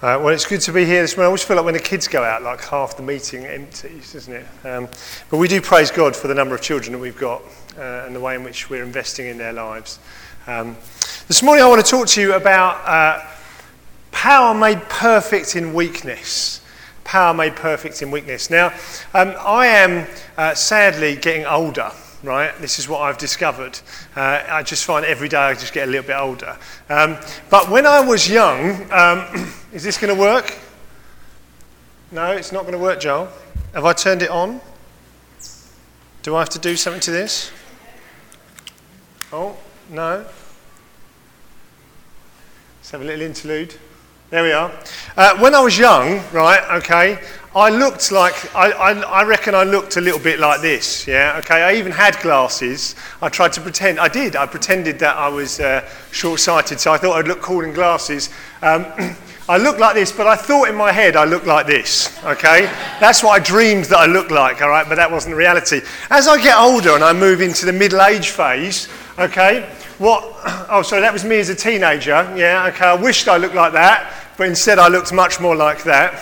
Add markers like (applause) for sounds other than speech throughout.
Uh, well, it's good to be here this morning. I always feel like when the kids go out, like half the meeting empties, doesn't it? Um, but we do praise God for the number of children that we've got uh, and the way in which we're investing in their lives. Um, this morning, I want to talk to you about uh, power made perfect in weakness. Power made perfect in weakness. Now, um, I am uh, sadly getting older right? This is what I've discovered. Uh, I just find every day I just get a little bit older. Um, but when I was young, um, (clears throat) is this going to work? No, it's not going to work, Joel. Have I turned it on? Do I have to do something to this? Oh, no. Let's have a little interlude. There we are. Uh, when I was young, right, okay, I looked like, I, I, I, reckon I looked a little bit like this, yeah, okay. I even had glasses. I tried to pretend, I did, I pretended that I was uh, short sighted, so I thought I'd look cool in glasses. Um, (clears throat) I looked like this, but I thought in my head I looked like this, okay? That's what I dreamed that I looked like, all right, but that wasn't reality. As I get older and I move into the middle age phase, okay, what, oh, sorry, that was me as a teenager, yeah, okay, I wished I looked like that, but instead I looked much more like that.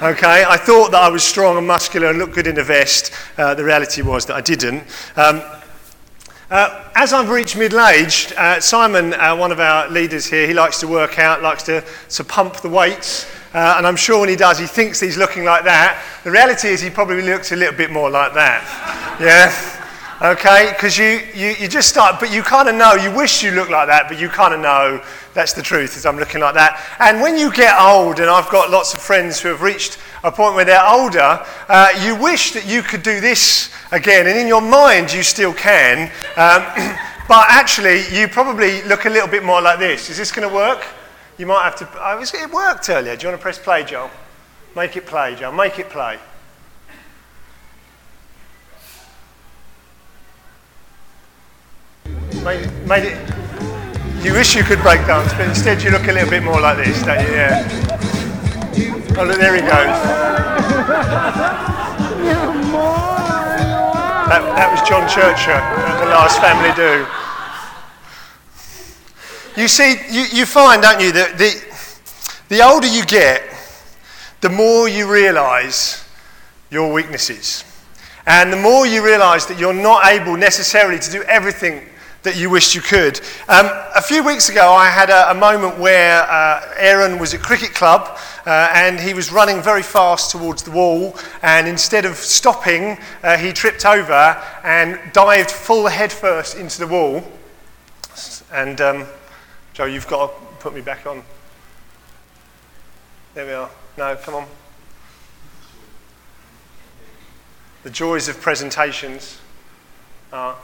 Okay, I thought that I was strong and muscular and looked good in a vest. Uh, the reality was that I didn't. Um, uh, as I've reached middle age, uh, Simon, uh, one of our leaders here, he likes to work out, likes to, to pump the weights. Uh, and I'm sure when he does, he thinks he's looking like that. The reality is, he probably looks a little bit more like that. Yeah? Okay? Because you, you, you just start, but you kind of know, you wish you looked like that, but you kind of know that's the truth, as I'm looking like that. And when you get old, and I've got lots of friends who have reached a point where they're older, uh, you wish that you could do this again, and in your mind, you still can. Um, (clears throat) but actually, you probably look a little bit more like this. Is this going to work? You might have to. Oh, it worked earlier. Do you want to press play, Joel? Make it play, Joel. Make it play. Made, made it. You wish you could break dance, but instead you look a little bit more like this, don't you? Yeah. Oh, look, there he goes. That, that was John Churcher at uh, the last Family Do. You see, you, you find, don't you, that the, the older you get, the more you realise your weaknesses. And the more you realise that you're not able necessarily to do everything that you wished you could. Um, a few weeks ago, I had a, a moment where uh, Aaron was at cricket club uh, and he was running very fast towards the wall. And instead of stopping, uh, he tripped over and dived full headfirst into the wall. And um, Joe, you've got to put me back on. There we are. No, come on. The joys of presentations. are.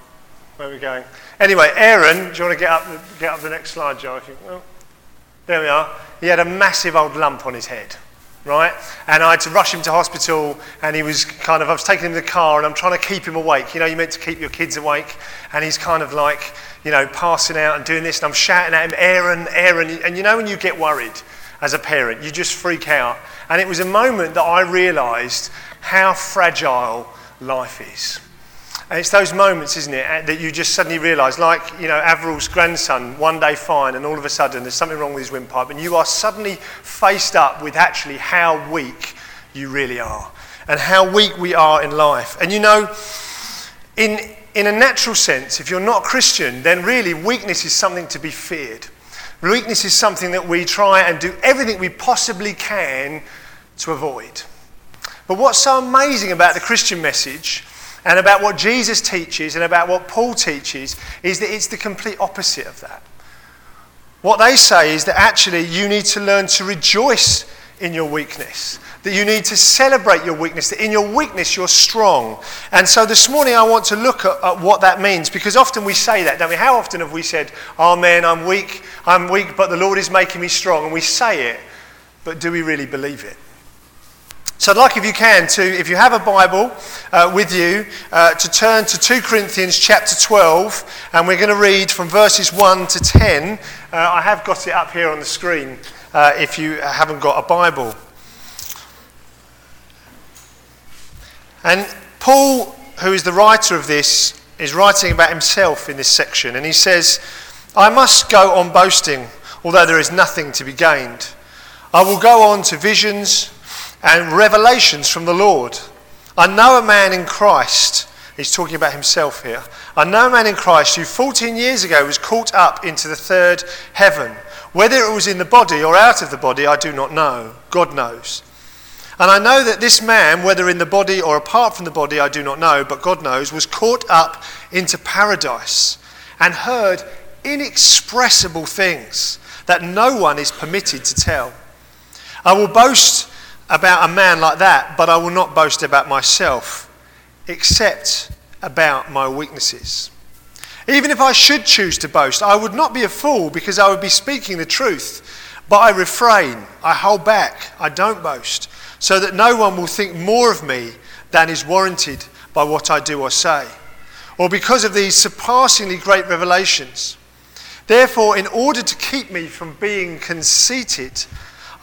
Where are we going? Anyway, Aaron, do you want to get up, get up the next slide, Joe? If you, oh, there we are. He had a massive old lump on his head, right? And I had to rush him to hospital, and he was kind of, I was taking him to the car, and I'm trying to keep him awake. You know, you meant to keep your kids awake, and he's kind of like, you know, passing out and doing this, and I'm shouting at him, Aaron, Aaron. And you know, when you get worried as a parent, you just freak out. And it was a moment that I realized how fragile life is. And it's those moments, isn't it, that you just suddenly realise, like, you know, Averil's grandson, one day fine, and all of a sudden there's something wrong with his windpipe, and you are suddenly faced up with actually how weak you really are, and how weak we are in life. And you know, in, in a natural sense, if you're not Christian, then really weakness is something to be feared. Weakness is something that we try and do everything we possibly can to avoid. But what's so amazing about the Christian message and about what Jesus teaches and about what Paul teaches is that it's the complete opposite of that. What they say is that actually you need to learn to rejoice in your weakness, that you need to celebrate your weakness, that in your weakness you're strong. And so this morning I want to look at, at, what that means because often we say that, don't we? How often have we said, Oh man, I'm weak, I'm weak, but the Lord is making me strong? And we say it, but do we really believe it? So I'd like, if you can, to, if you have a Bible uh, with you, uh, to turn to 2 Corinthians chapter 12, and we're going to read from verses 1 to 10. Uh, I have got it up here on the screen uh, if you haven't got a Bible. And Paul, who is the writer of this, is writing about himself in this section, and he says, I must go on boasting, although there is nothing to be gained. I will go on to visions and revelations from the Lord. I know a man in Christ. He's talking about himself here. I know a man in Christ who 14 years ago was caught up into the third heaven. Whether it was in the body or out of the body, I do not know. God knows. And I know that this man, whether in the body or apart from the body, I do not know, but God knows, was caught up into paradise and heard inexpressible things that no one is permitted to tell. I will boast about a man like that, but I will not boast about myself, except about my weaknesses. Even if I should choose to boast, I would not be a fool because I would be speaking the truth. But I refrain, I hold back, I don't boast, so that no one will think more of me than is warranted by what I do or say, or because of these surpassingly great revelations. Therefore, in order to keep me from being conceited,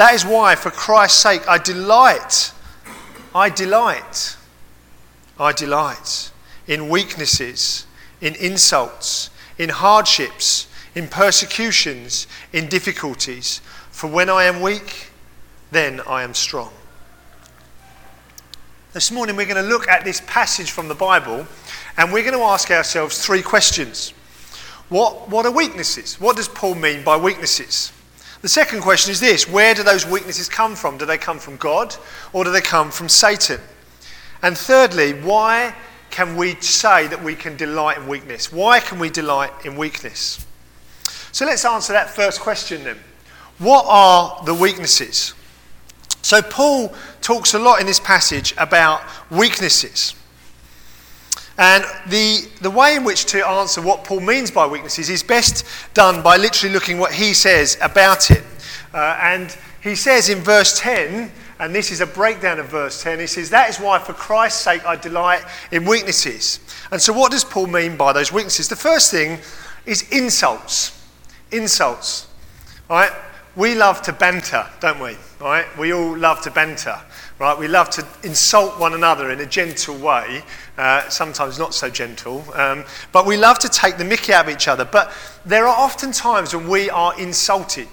That is why, for Christ's sake, I delight, I delight, I delight in weaknesses, in insults, in hardships, in persecutions, in difficulties. For when I am weak, then I am strong. This morning, we're going to look at this passage from the Bible and we're going to ask ourselves three questions. What, what are weaknesses? What does Paul mean by weaknesses? The second question is this where do those weaknesses come from? Do they come from God or do they come from Satan? And thirdly, why can we say that we can delight in weakness? Why can we delight in weakness? So let's answer that first question then. What are the weaknesses? So, Paul talks a lot in this passage about weaknesses. And the, the way in which to answer what Paul means by weaknesses is best done by literally looking what he says about it. Uh, and he says in verse 10, and this is a breakdown of verse 10, he says, That is why for Christ's sake I delight in weaknesses. And so, what does Paul mean by those weaknesses? The first thing is insults. Insults. Right? We love to banter, don't we? Right? We all love to banter right? We love to insult one another in a gentle way, uh, sometimes not so gentle, um, but we love to take the mickey out of each other. But there are often times when we are insulted.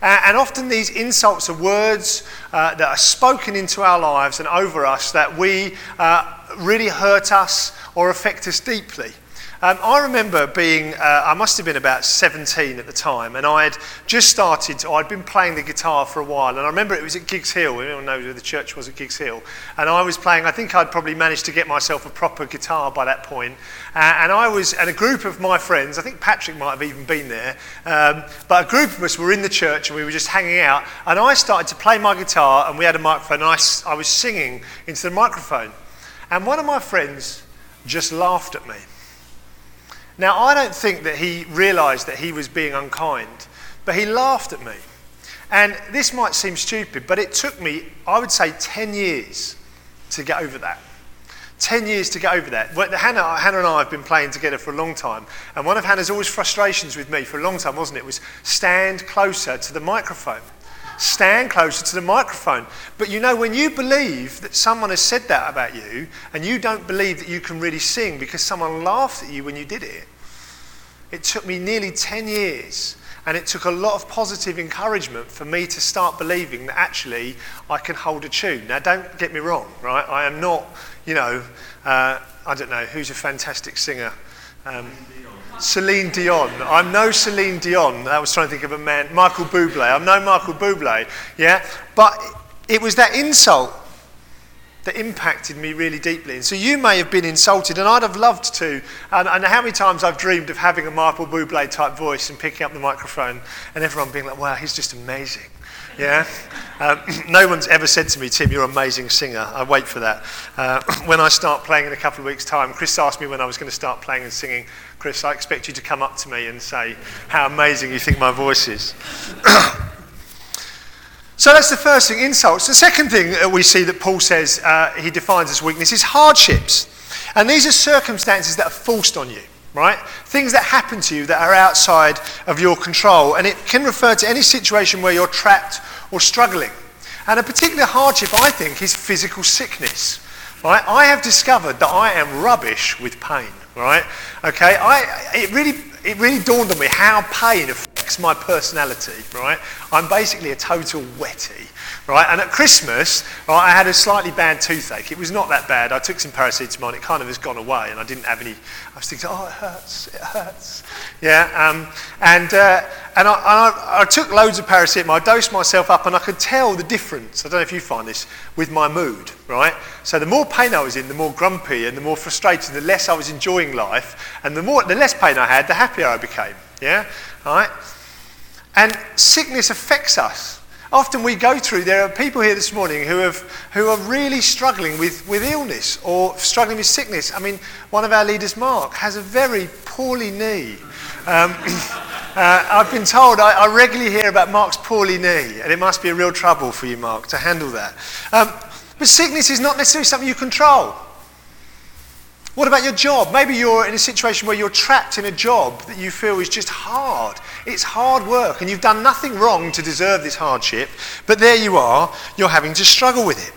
Uh, and often these insults are words uh, that are spoken into our lives and over us that we uh, really hurt us or affect us deeply. Um, I remember being, uh, I must have been about 17 at the time, and I had just started, or I'd been playing the guitar for a while, and I remember it was at Giggs Hill, everyone knows where the church was at Giggs Hill, and I was playing, I think I'd probably managed to get myself a proper guitar by that point, uh, and I was, and a group of my friends, I think Patrick might have even been there, um, but a group of us were in the church, and we were just hanging out, and I started to play my guitar, and we had a microphone, and I, I was singing into the microphone, and one of my friends just laughed at me. Now, I don't think that he realized that he was being unkind, but he laughed at me. And this might seem stupid, but it took me, I would say, 10 years to get over that. 10 years to get over that. Hannah, Hannah and I have been playing together for a long time, and one of Hannah's always frustrations with me for a long time, wasn't it, was stand closer to the microphone. Stand closer to the microphone. But you know, when you believe that someone has said that about you, and you don't believe that you can really sing because someone laughed at you when you did it, it took me nearly 10 years and it took a lot of positive encouragement for me to start believing that actually I can hold a tune. Now, don't get me wrong, right? I am not, you know, uh, I don't know, who's a fantastic singer? Um, Celine Dion. I'm no Celine Dion. I was trying to think of a man. Michael Bublé. I'm no Michael Bublé. Yeah? But it was that insult that impacted me really deeply. And so you may have been insulted, and I'd have loved to. And, and how many times I've dreamed of having a Michael Bublé type voice and picking up the microphone, and everyone being like, wow, he's just amazing. Yeah? (laughs) Um, (clears throat) no one's ever said to me, Tim, you're an amazing singer. I wait for that. Uh, (clears throat) when I start playing in a couple of weeks' time, Chris asked me when I was going to start playing and singing. Chris, I expect you to come up to me and say how amazing you think my voice is. (coughs) So that's the first thing, insults. The second thing that we see that Paul says uh, he defines as weakness is hardships. And these are circumstances that are forced on you, right? Things that happen to you that are outside of your control. And it can refer to any situation where you're trapped or struggling. And a particular hardship, I think, is physical sickness. Right? I have discovered that I am rubbish with pain. Right? Okay? I, it, really, it really dawned on me how pain affects my personality. Right? I'm basically a total wetty right? And at Christmas, right, I had a slightly bad toothache. It was not that bad. I took some paracetamol and it kind of has gone away and I didn't have any, I was thinking, oh, it hurts, it hurts. Yeah, um, and, uh, and, I, I, I, took loads of paracetamol, I dosed myself up and I could tell the difference, I don't know if you find this, with my mood, right? So the more pain I was in, the more grumpy and the more frustrated, the less I was enjoying life, and the, more, the less pain I had, the happier I became, yeah? All right? And sickness affects us. Often we go through, there are people here this morning who, have, who are really struggling with, with illness or struggling with sickness. I mean, one of our leaders, Mark, has a very poorly knee. Um, (coughs) uh, I've been told, I, I, regularly hear about Mark's poorly knee, and it must be a real trouble for you, Mark, to handle that. Um, but sickness is not necessarily something you control. What about your job? Maybe you're in a situation where you're trapped in a job that you feel is just hard. It's hard work, and you've done nothing wrong to deserve this hardship, but there you are, you're having to struggle with it.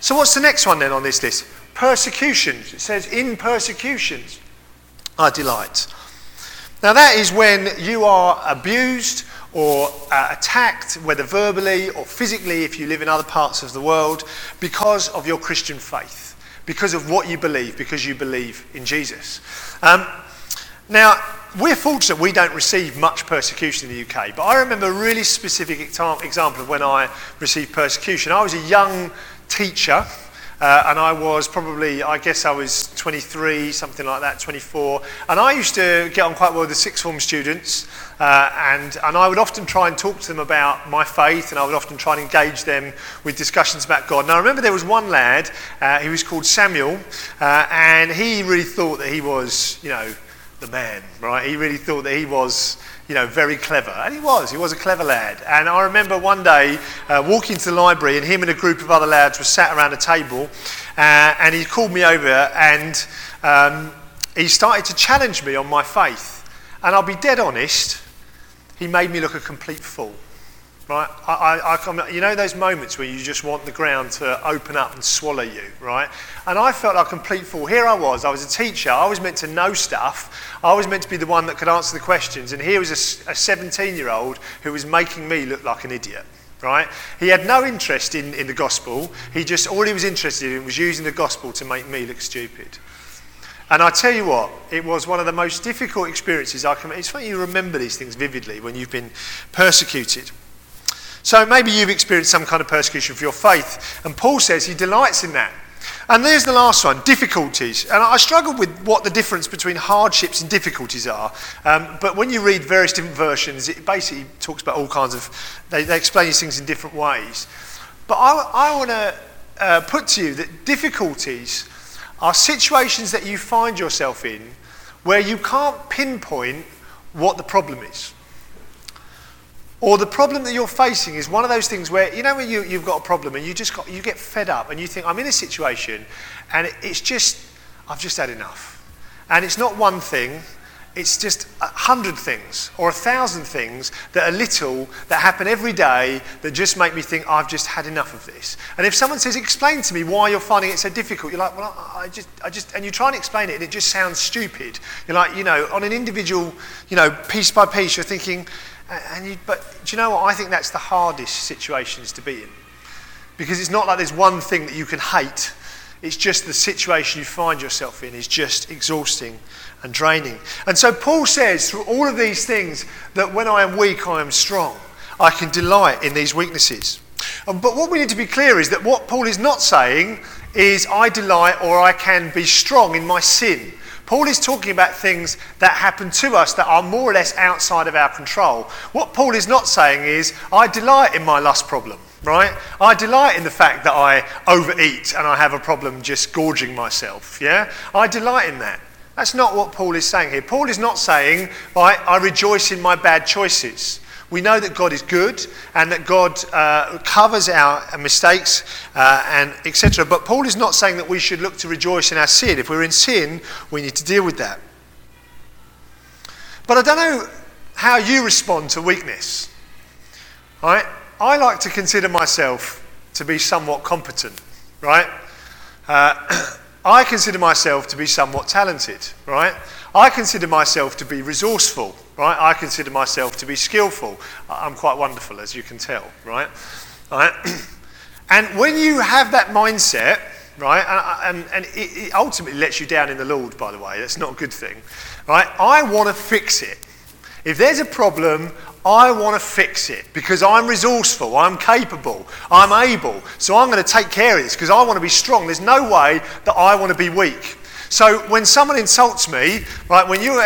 So, what's the next one then on this list? Persecutions. It says, in persecutions, I delight. Now, that is when you are abused or uh, attacked, whether verbally or physically, if you live in other parts of the world, because of your Christian faith because of what you believe, because you believe in Jesus. Um, now, we're fortunate we don't receive much persecution in the UK, but I remember a really specific example of when I received persecution. I was a young teacher. Uh, and I was probably, I guess I was 23, something like that, 24. And I used to get on quite well with the sixth form students. Uh, and, and I would often try and talk to them about my faith, and I would often try and engage them with discussions about God. Now, I remember there was one lad, uh, he was called Samuel, uh, and he really thought that he was, you know, the man, right? He really thought that he was, you know, very clever. And he was, he was a clever lad. And I remember one day uh, walking to the library, and him and a group of other lads were sat around a table, uh, and he called me over and um, he started to challenge me on my faith. And I'll be dead honest, he made me look a complete fool. Right? I, I, I, you know those moments where you just want the ground to open up and swallow you, right? And I felt like a complete fool. Here I was, I was a teacher, I was meant to know stuff, I was meant to be the one that could answer the questions, and here was a 17 year old who was making me look like an idiot. Right? He had no interest in, in the gospel. He just, all he was interested in was using the gospel to make me look stupid. And I tell you what, it was one of the most difficult experiences I can. It's funny you remember these things vividly when you've been persecuted. So maybe you've experienced some kind of persecution for your faith. And Paul says he delights in that. And there's the last one difficulties. And I struggled with what the difference between hardships and difficulties are. Um, but when you read various different versions, it basically talks about all kinds of, they, they explain these things in different ways. But I, I want to uh, put to you that difficulties are situations that you find yourself in where you can't pinpoint what the problem is. Or the problem that you're facing is one of those things where, you know, when you, you've got a problem and you just got, you get fed up and you think, I'm in a situation and it's just, I've just had enough. And it's not one thing, it's just a hundred things or a thousand things that are little that happen every day that just make me think I've just had enough of this. And if someone says, "Explain to me why you're finding it so difficult," you're like, "Well, I just, I just," and you try and explain it, and it just sounds stupid. You're like, you know, on an individual, you know, piece by piece, you're thinking, and you, but do you know what? I think that's the hardest situations to be in, because it's not like there's one thing that you can hate. It's just the situation you find yourself in is just exhausting and draining. And so Paul says through all of these things that when I am weak, I am strong. I can delight in these weaknesses. Um, but what we need to be clear is that what Paul is not saying is I delight or I can be strong in my sin. Paul is talking about things that happen to us that are more or less outside of our control. What Paul is not saying is I delight in my lust problem right? I delight in the fact that I overeat and I have a problem just gorging myself, yeah? I delight in that. That's not what Paul is saying here. Paul is not saying, right, I rejoice in my bad choices. We know that God is good and that God uh, covers our mistakes uh, and etc. But Paul is not saying that we should look to rejoice in our sin. If we're in sin, we need to deal with that. But I don't know how you respond to weakness. Right? I like to consider myself to be somewhat competent, right? Uh, (clears throat) I consider myself to be somewhat talented, right? I consider myself to be resourceful, right? I consider myself to be skillful. I'm quite wonderful, as you can tell, right? right? (clears throat) and when you have that mindset, right, and, and, and it, it ultimately lets you down in the Lord, by the way, that's not a good thing, right? I want to fix it. If there's a problem, I want to fix it because I'm resourceful, I'm capable, I'm able. So I'm going to take care of this because I want to be strong. There's no way that I want to be weak. So when someone insults me, right, when you,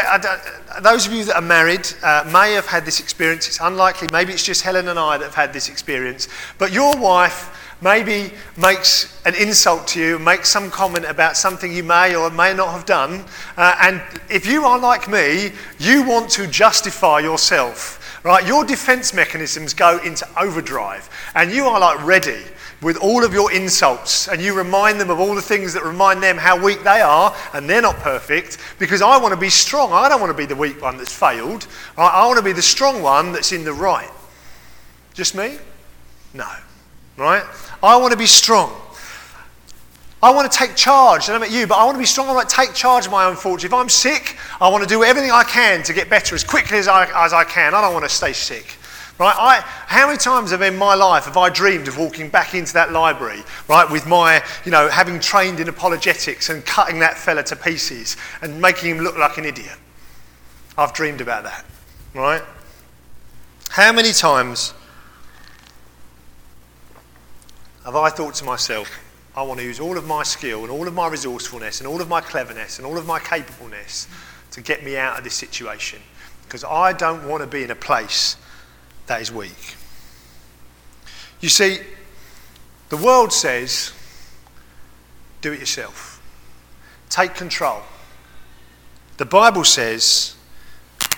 those of you that are married uh, may have had this experience. It's unlikely. Maybe it's just Helen and I that have had this experience. But your wife maybe makes an insult to you, makes some comment about something you may or may not have done. Uh, and if you are like me, you want to justify yourself right? Your defense mechanisms go into overdrive, and you are like ready with all of your insults, and you remind them of all the things that remind them how weak they are, and they're not perfect, because I want to be strong. I don't want to be the weak one that's failed. I want to be the strong one that's in the right. Just me? No. Right? I want to be strong. I want to take charge. I don't know about you, but I want to be strong. I want to take charge of my own fortune. If I'm sick, I want to do everything I can to get better as quickly as I, as I can. I don't want to stay sick. Right? I, how many times have in my life have I dreamed of walking back into that library, right, with my, you know, having trained in apologetics and cutting that fella to pieces and making him look like an idiot? I've dreamed about that, right? How many times have I thought to myself, I want to use all of my skill and all of my resourcefulness and all of my cleverness and all of my capableness to get me out of this situation because I don't want to be in a place that is weak. You see, the world says, do it yourself, take control. The Bible says,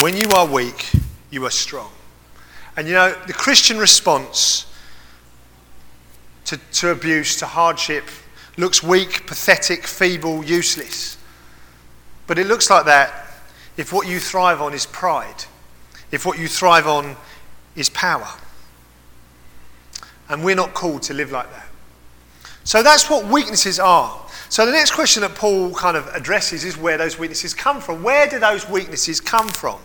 when you are weak, you are strong. And you know, the Christian response to, to abuse, to hardship, looks weak, pathetic, feeble, useless. But it looks like that if what you thrive on is pride, if what you thrive on is power. And we're not called to live like that. So that's what weaknesses are. So the next question that Paul kind of addresses is where those weaknesses come from. Where do those weaknesses come from?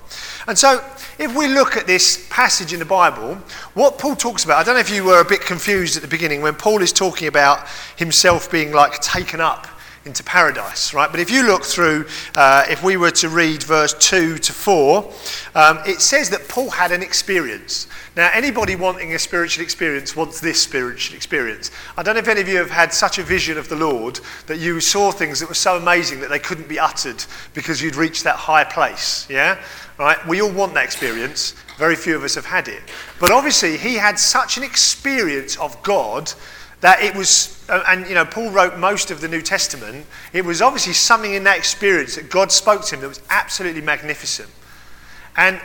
And so if we look at this passage in the Bible, what Paul talks about, I don't know if you were a bit confused at the beginning when Paul is talking about himself being like taken up into paradise, right? But if you look through, uh, if we were to read verse 2 to 4, um, it says that Paul had an experience. Now, anybody wanting a spiritual experience wants this spiritual experience. I don't know if any of you have had such a vision of the Lord that you saw things that were so amazing that they couldn't be uttered because you'd reached that high place, yeah? Right? We all want that experience. Very few of us have had it. But obviously, he had such an experience of God that it was, uh, and you know, Paul wrote most of the New Testament. It was obviously something in that experience that God spoke to him that was absolutely magnificent. And,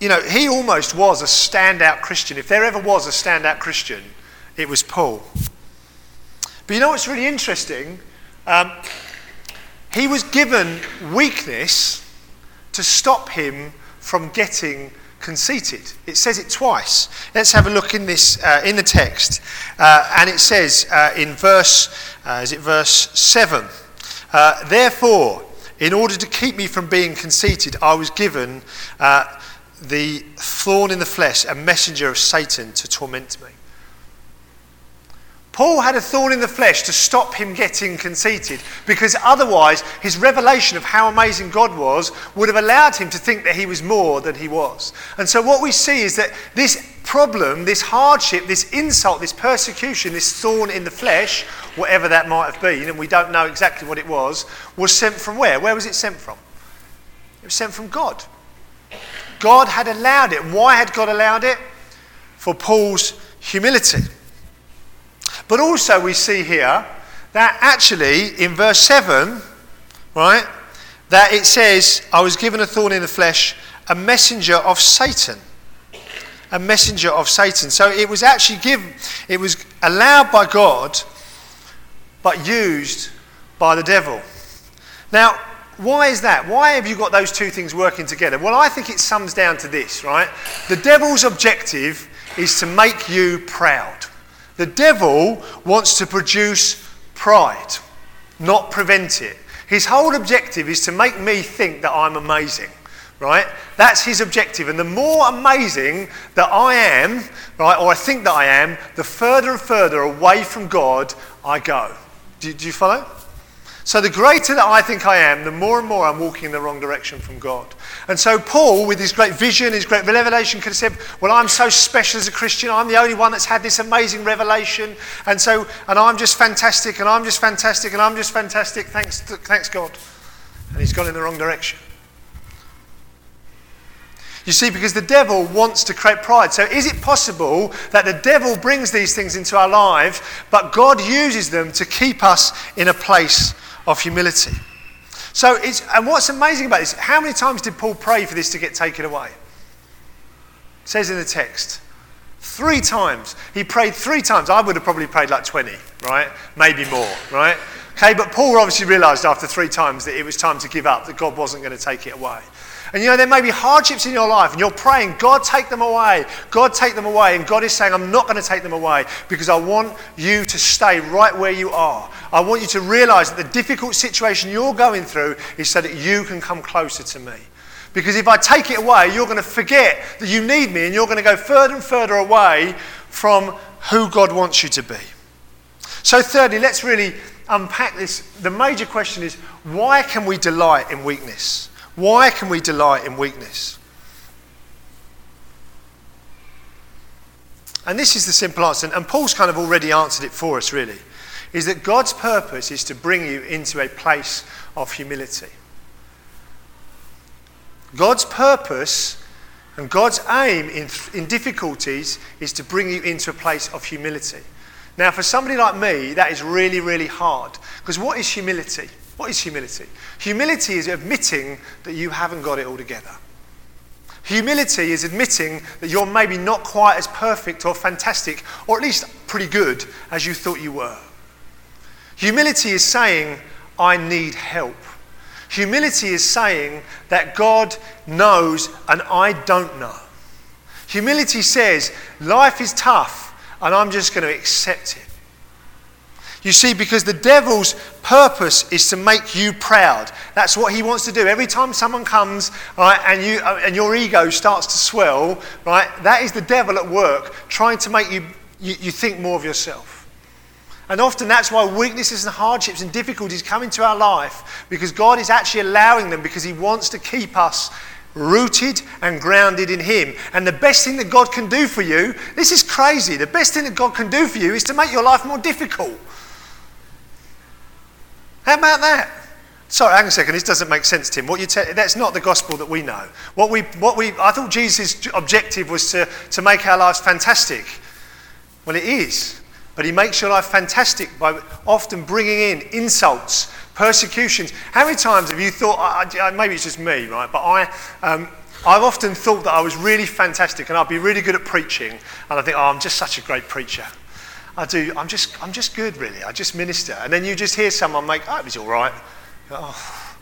you know, he almost was a standout Christian. If there ever was a standout Christian, it was Paul. But you know what's really interesting? Um, he was given weakness to stop him from getting conceited. It says it twice. Let's have a look in this uh, in the text, uh, and it says uh, in verse uh, is it verse seven? Uh, Therefore, in order to keep me from being conceited, I was given uh, the thorn in the flesh, a messenger of Satan to torment me. Paul had a thorn in the flesh to stop him getting conceited because otherwise his revelation of how amazing God was would have allowed him to think that he was more than he was. And so what we see is that this problem, this hardship, this insult, this persecution, this thorn in the flesh, whatever that might have been, and we don't know exactly what it was, was sent from where? Where was it sent from? It was sent from God. God had allowed it. Why had God allowed it? For Paul's humility. But also, we see here that actually in verse 7, right, that it says, I was given a thorn in the flesh, a messenger of Satan. a messenger of Satan. So it was actually given, it was allowed by God, but used by the devil. Now, why is that? Why have you got those two things working together? Well, I think it sums down to this, right? The devil's objective is to make you proud. The devil wants to produce pride, not prevent it. His whole objective is to make me think that I'm amazing, right? That's his objective. And the more amazing that I am, right, or I think that I am, the further and further away from God I go. Do, do you follow? So the greater that I think I am, the more and more I'm walking in the wrong direction from God. And so Paul, with his great vision, his great revelation, could have said, Well, I'm so special as a Christian. I'm the only one that's had this amazing revelation. And so, and I'm just fantastic, and I'm just fantastic, and I'm just fantastic. Thanks, thanks God. And he's gone in the wrong direction. You see, because the devil wants to create pride. So, is it possible that the devil brings these things into our lives, but God uses them to keep us in a place of humility. So it's, and what's amazing about this, how many times did Paul pray for this to get taken away? It says in the text. Three times. He prayed three times. I would have probably prayed like 20, right? Maybe more, right? Okay, but Paul obviously realized after three times that it was time to give up, that God wasn't going to take it away. And you know, there may be hardships in your life, and you're praying, God, take them away. God, take them away. And God is saying, I'm not going to take them away because I want you to stay right where you are. I want you to realize that the difficult situation you're going through is so that you can come closer to me. Because if I take it away, you're going to forget that you need me, and you're going to go further and further away from who God wants you to be. So, thirdly, let's really unpack this. The major question is why can we delight in weakness? Why can we delight in weakness? And this is the simple answer, and Paul's kind of already answered it for us, really, is that God's purpose is to bring you into a place of humility. God's purpose and God's aim in, in difficulties is to bring you into a place of humility. Now, for somebody like me, that is really, really hard. Because what is humility? What is humility? Humility is admitting that you haven't got it all together. Humility is admitting that you're maybe not quite as perfect or fantastic, or at least pretty good as you thought you were. Humility is saying, I need help. Humility is saying that God knows and I don't know. Humility says, life is tough and I'm just going to accept it. You see, because the devil's purpose is to make you proud. That's what he wants to do. Every time someone comes, right, and, you, uh, and your ego starts to swell, right, that is the devil at work trying to make you, you, you think more of yourself. And often that's why weaknesses and hardships and difficulties come into our life because God is actually allowing them because He wants to keep us rooted and grounded in Him. And the best thing that God can do for you, this is crazy, the best thing that God can do for you is to make your life more difficult. How about that? Sorry, hang on a second. This doesn't make sense, Tim. What you te- that's not the gospel that we know. What we, what we, I thought Jesus' objective was to, to make our lives fantastic. Well, it is. But he makes your life fantastic by often bringing in insults, persecutions. How many times have you thought, I, I, maybe it's just me, right? But I, um, I've often thought that I was really fantastic and I'd be really good at preaching. And I think, oh, I'm just such a great preacher. I do, I'm just, I'm just good, really. I just minister. And then you just hear someone make, oh, it was all right. Oh,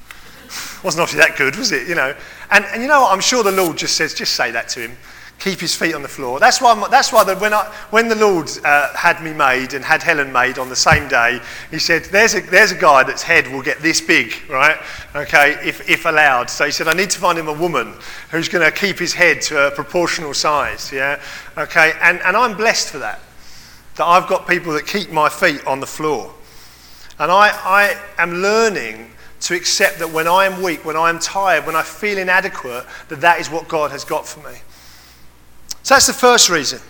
(laughs) wasn't obviously that good, was it? You know. And, and you know what? I'm sure the Lord just says, just say that to him. Keep his feet on the floor. That's why, that's why the, when, I, when the Lord uh, had me made and had Helen made on the same day, he said, there's a, there's a guy that's head will get this big, right? Okay, if, if allowed. So he said, I need to find him a woman who's going to keep his head to a proportional size, yeah? Okay, and, and I'm blessed for that that I've got people that keep my feet on the floor. And I, I am learning to accept that when I am weak, when I am tired, when I feel inadequate, that that is what God has got for me. So that's the first reason.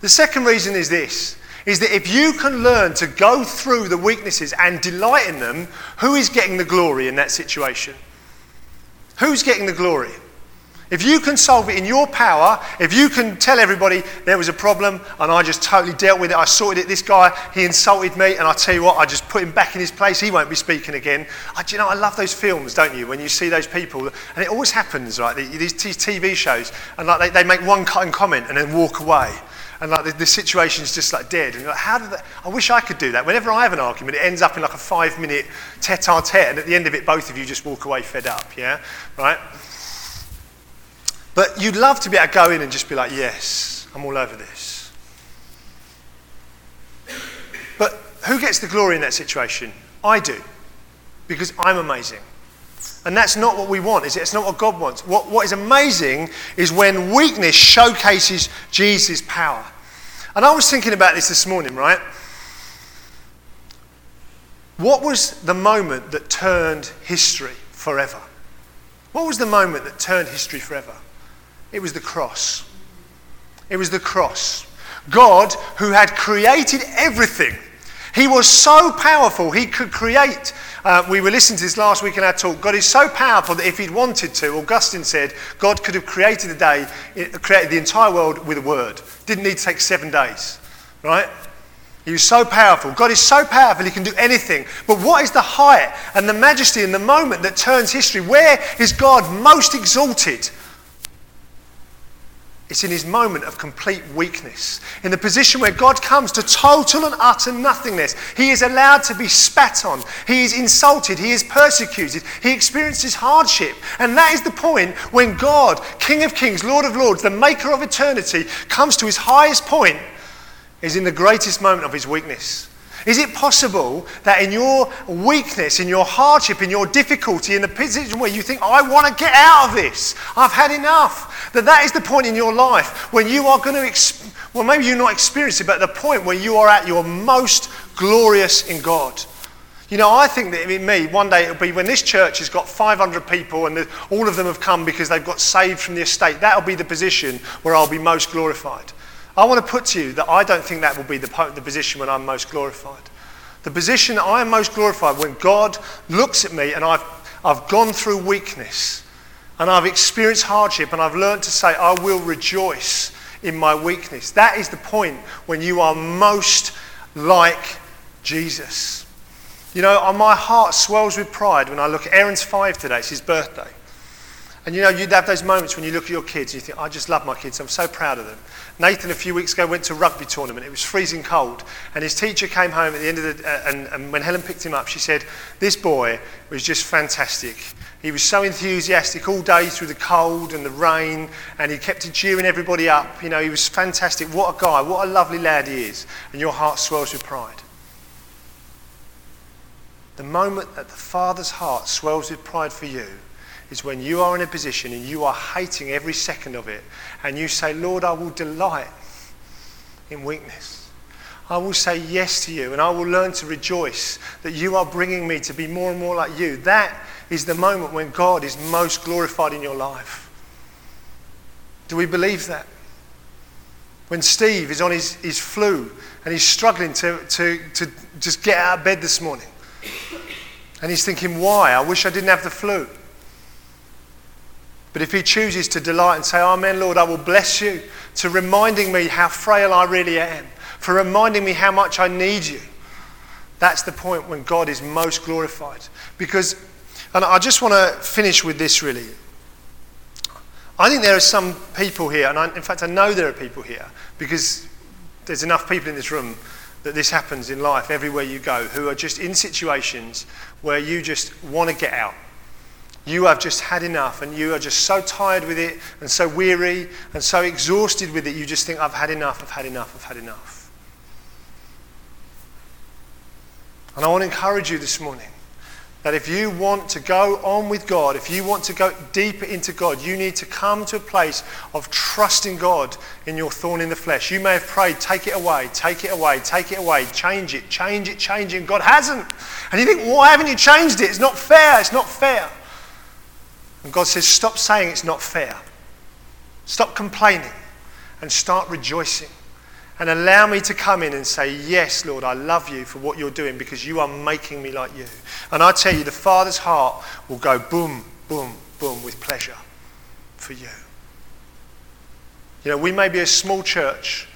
The second reason is this is that if you can learn to go through the weaknesses and delight in them, who is getting the glory in that situation? Who's getting the glory? If you can solve it in your power, if you can tell everybody there was a problem and I just totally dealt with it, I sorted it, this guy, he insulted me, and I tell you what, I just put him back in his place, he won't be speaking again. I, do you know, I love those films, don't you, when you see those people, and it always happens, right, these, TV shows, and like they, they make one cutting comment and then walk away and like the, the situation's just like dead. And like, how did that? I wish I could do that. Whenever I have an argument, it ends up in like a five minute tete a tete, and at the end of it, both of you just walk away fed up, yeah? Right? But you'd love to be able to go in and just be like, yes, I'm all over this. But who gets the glory in that situation? I do, because I'm amazing. And that's not what we want, is it? It's not what God wants. What, what is amazing is when weakness showcases Jesus' power. And I was thinking about this this morning, right? What was the moment that turned history forever? What was the moment that turned history forever? It was the cross. It was the cross. God, who had created everything, he was so powerful, he could create. Uh, we were listening to this last week in our talk. God is so powerful that if he'd wanted to, Augustine said, God could have created a day, created the entire world with a word. Didn't need to take seven days, right? He was so powerful. God is so powerful, He can do anything. But what is the height and the majesty and the moment that turns history? Where is God most exalted? It's in his moment of complete weakness. In the position where God comes to total and utter nothingness. He is allowed to be spat on. He is insulted. He is persecuted. He experiences hardship. And that is the point when God, King of Kings, Lord of Lords, the maker of eternity, comes to his highest point, is in the greatest moment of his weakness. Is it possible that in your weakness, in your hardship, in your difficulty, in the position where you think, oh, I want to get out of this, I've had enough, that that is the point in your life when you are going to, exp- well, maybe you're not experiencing it, but the point where you are at your most glorious in God. You know, I think that in me, one day it'll be when this church has got 500 people and all of them have come because they've got saved from the estate, that'll be the position where I'll be most glorified. I want to put to you that I don't think that will be the, the position when I'm most glorified. The position I am most glorified when God looks at me and I've, I've gone through weakness and I've experienced hardship and I've learned to say, I will rejoice in my weakness. That is the point when you are most like Jesus. You know, my heart swells with pride when I look at Aaron's five today. It's his birthday. And you know, you'd have those moments when you look at your kids and you think, I just love my kids. I'm so proud of them. Nathan, a few weeks ago, went to a rugby tournament. It was freezing cold. And his teacher came home at the end of the, uh, and, and when Helen picked him up, she said, This boy was just fantastic. He was so enthusiastic all day through the cold and the rain, and he kept cheering everybody up. You know, he was fantastic. What a guy, what a lovely lad he is. And your heart swells with pride. The moment that the Father's heart swells with pride for you is when you are in a position and you are hating every second of it, and you say, Lord, I will delight in weakness. I will say yes to you, and I will learn to rejoice that you are bringing me to be more and more like you. That is the moment when God is most glorified in your life. Do we believe that? When Steve is on his, his flu and he's struggling to, to, to just get out of bed this morning, and he's thinking, why? I wish I didn't have the flu. But if he chooses to delight and say, Amen, Lord, I will bless you, to reminding me how frail I really am, for reminding me how much I need you, that's the point when God is most glorified. Because, and I just want to finish with this really. I think there are some people here, and I, in fact, I know there are people here, because there's enough people in this room that this happens in life everywhere you go, who are just in situations where you just want to get out. You have just had enough and you are just so tired with it and so weary and so exhausted with it, you just think, I've had enough, I've had enough, I've had enough. And I want to encourage you this morning that if you want to go on with God, if you want to go deeper into God, you need to come to a place of trusting God in your thorn in the flesh. You may have prayed, take it away, take it away, take it away, change it, change it, change it, and God hasn't. And you think, why haven't you changed it? It's not fair, it's not fair. And God says, Stop saying it's not fair. Stop complaining and start rejoicing. And allow me to come in and say, Yes, Lord, I love you for what you're doing because you are making me like you. And I tell you, the Father's heart will go boom, boom, boom with pleasure for you. You know, we may be a small church,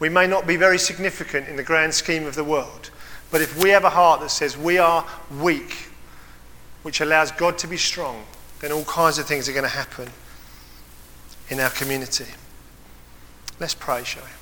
we may not be very significant in the grand scheme of the world, but if we have a heart that says we are weak, which allows God to be strong, then all kinds of things are going to happen in our community. Let's pray, shall we?